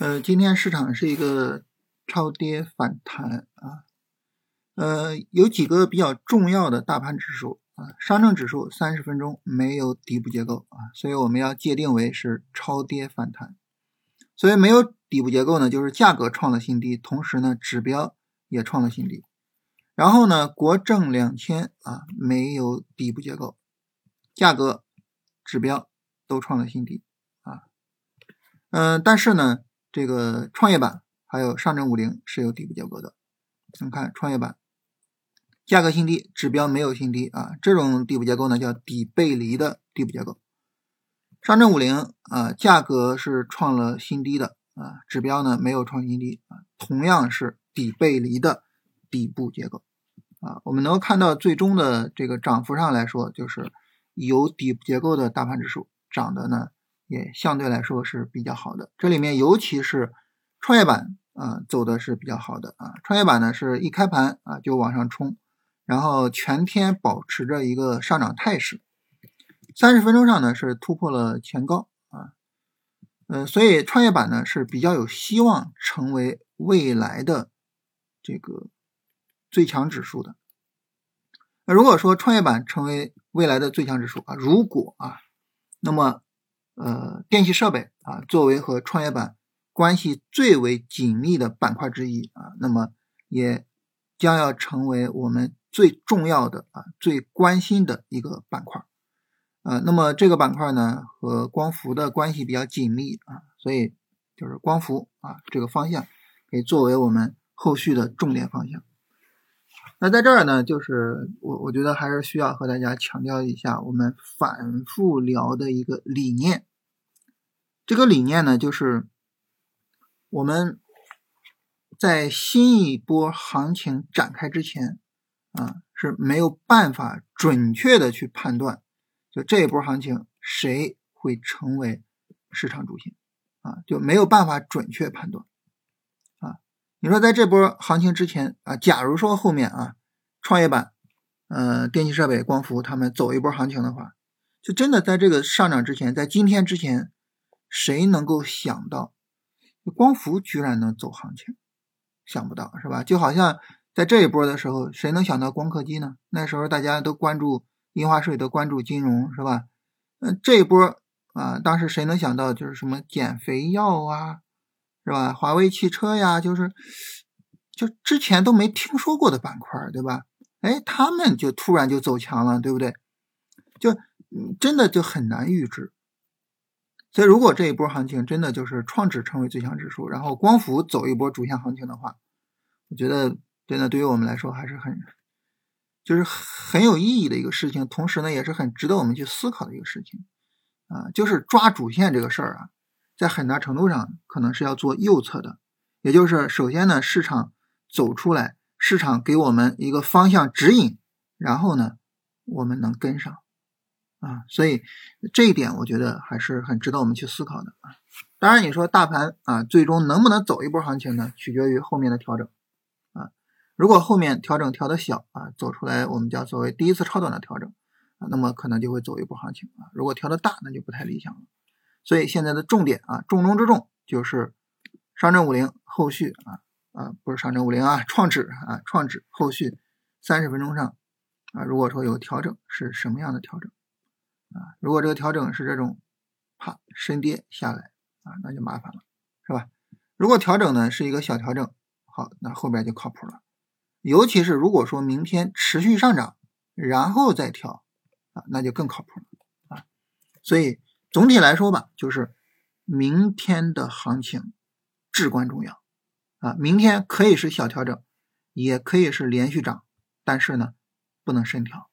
呃，今天市场是一个超跌反弹啊，呃，有几个比较重要的大盘指数啊，上证指数三十分钟没有底部结构啊，所以我们要界定为是超跌反弹。所以没有底部结构呢，就是价格创了新低，同时呢指标也创了新低。然后呢，国证两千啊没有底部结构，价格、指标都创了新低啊，嗯，但是呢。这个创业板还有上证五零是有底部结构的，咱们看创业板价格新低，指标没有新低啊，这种底部结构呢叫底背离的底部结构。上证五零啊，价格是创了新低的啊，指标呢没有创新低啊，同样是底背离的底部结构啊。我们能够看到最终的这个涨幅上来说，就是有底部结构的大盘指数涨的呢。也相对来说是比较好的，这里面尤其是创业板啊走的是比较好的啊，创业板呢是一开盘啊就往上冲，然后全天保持着一个上涨态势，三十分钟上呢是突破了前高啊，呃，所以创业板呢是比较有希望成为未来的这个最强指数的。那如果说创业板成为未来的最强指数啊，如果啊，那么呃，电气设备啊，作为和创业板关系最为紧密的板块之一啊，那么也将要成为我们最重要的啊、最关心的一个板块啊。那么这个板块呢，和光伏的关系比较紧密啊，所以就是光伏啊这个方向可以作为我们后续的重点方向。那在这儿呢，就是我我觉得还是需要和大家强调一下，我们反复聊的一个理念。这个理念呢，就是我们在新一波行情展开之前啊，是没有办法准确的去判断，就这一波行情谁会成为市场主线啊，就没有办法准确判断。你说在这波行情之前啊，假如说后面啊，创业板、呃，电气设备、光伏他们走一波行情的话，就真的在这个上涨之前，在今天之前，谁能够想到光伏居然能走行情？想不到是吧？就好像在这一波的时候，谁能想到光刻机呢？那时候大家都关注印花税，都关注金融是吧？嗯，这一波啊，当时谁能想到就是什么减肥药啊？是吧？华为汽车呀，就是就之前都没听说过的板块，对吧？哎，他们就突然就走强了，对不对？就真的就很难预知。所以，如果这一波行情真的就是创指成为最强指数，然后光伏走一波主线行情的话，我觉得真的对于我们来说还是很就是很有意义的一个事情，同时呢，也是很值得我们去思考的一个事情啊，就是抓主线这个事儿啊。在很大程度上，可能是要做右侧的，也就是首先呢，市场走出来，市场给我们一个方向指引，然后呢，我们能跟上啊。所以这一点，我觉得还是很值得我们去思考的啊。当然，你说大盘啊，最终能不能走一波行情呢？取决于后面的调整啊。如果后面调整调的小啊，走出来我们叫所谓第一次超短的调整啊，那么可能就会走一波行情啊。如果调的大，那就不太理想了。所以现在的重点啊，重中之重就是上证五零后续啊啊，不是上证五零啊，创指啊，创指后续三十分钟上啊，如果说有调整，是什么样的调整啊？如果这个调整是这种啪深跌下来啊，那就麻烦了，是吧？如果调整呢是一个小调整，好，那后边就靠谱了。尤其是如果说明天持续上涨，然后再调啊，那就更靠谱了啊。所以。总体来说吧，就是明天的行情至关重要啊！明天可以是小调整，也可以是连续涨，但是呢，不能深调。